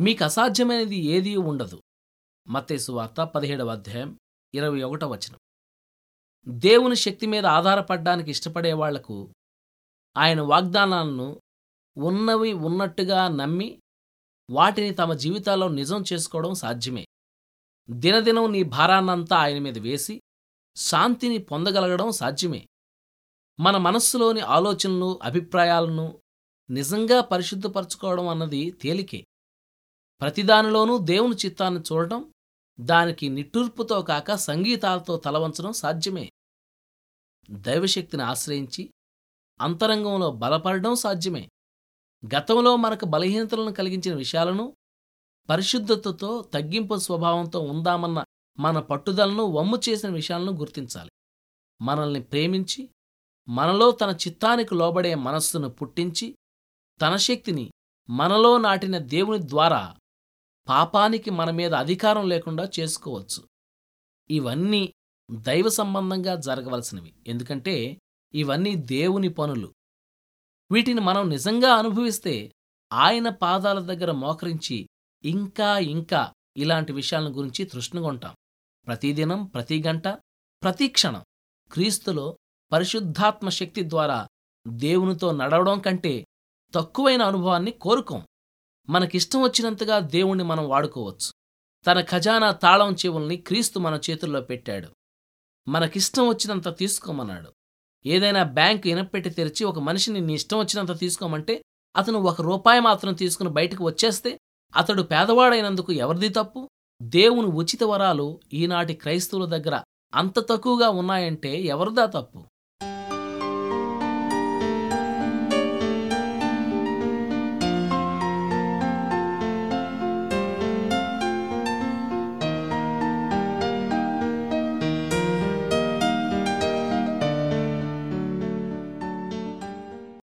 మీకు అసాధ్యమైనది ఏదీ ఉండదు. మత్తేసు వార్త పదిహేడవ అధ్యాయం ఇరవై ఒకటవ వచనం. దేవుని శక్తి మీద ఆధారపడడానికి ఇష్టపడే వాళ్ళకు ఆయన వాగ్దానాలను ఉన్నవి ఉన్నట్టుగా నమ్మి వాటిని తమ జీవితాల్లో నిజం చేసుకోవడం సాధ్యమే. దినదినం నీ భారాన్నంతా ఆయన మీద వేసి శాంతిని పొందగలగడం సాధ్యమే. మన మనస్సులోని ఆలోచనలు అభిప్రాయాలను నిజంగా పరిశుద్ధపరచుకోవడం అన్నది తేలికే. ప్రతిదానిలోనూ దేవుని చిత్తాన్ని చూడటం దానికి నిట్టూర్పుతో కాక సంగీతాలతో తలవంచడం సాధ్యమే. దైవశక్తిని ఆశ్రయించి అంతరంగంలో బలపడడం సాధ్యమే. గతంలో మనకు బలహీనతలను కలిగించిన విషయాలను పరిశుద్ధతతో తగ్గింపు స్వభావంతో ఉందామన్న మన పట్టుదలను వమ్ము చేసిన విషయాలను గుర్తించాలి. మనల్ని ప్రేమించి మనలో తన చిత్తానికి లోబడే మనస్సును పుట్టించి తన శక్తిని మనలో నాటిన దేవుని ద్వారా పాపానికి మన మీద అధికారం లేకుండా చేసుకోవచ్చు. ఇవన్నీ దైవ సంబంధంగా జరగవలసినవి. ఎందుకంటే ఇవన్నీ దేవుని పనులు. వీటిని మనం నిజంగా అనుభవిస్తే ఆయన పాదాల దగ్గర మోకరించి ఇంకా ఇంకా ఇలాంటి విషయాల గురించి తృష్ణగొంటాం ప్రతిదినం ప్రతి గంట ప్రతి క్షణం క్రీస్తులో పరిశుద్ధాత్మ శక్తి ద్వారా దేవునితో నడవడం కంటే తక్కువైన అనుభవాన్ని కోరుకోం. మనకిష్టం వచ్చినంతగా దేవుణ్ణి మనం వాడుకోవచ్చు. తన ఖజానా తాళం చెవుల్ని క్రీస్తు మన చేతుల్లో పెట్టాడు. మనకిష్టం వచ్చినంత తీసుకోమన్నాడు. ఏదైనా బ్యాంకు ఇనపెట్టి తెరిచి ఒక మనిషిని నీ ఇష్టం వచ్చినంత తీసుకోమంటే అతను ఒక రూపాయి మాత్రం తీసుకుని బయటకు వచ్చేస్తే అతడు పేదవాడైనందుకు ఎవరిది తప్పు? దేవుని ఉచిత వరాలు ఈనాటి క్రైస్తవుల దగ్గర అంత తక్కువగా ఉన్నాయంటే ఎవరిదా తప్పు?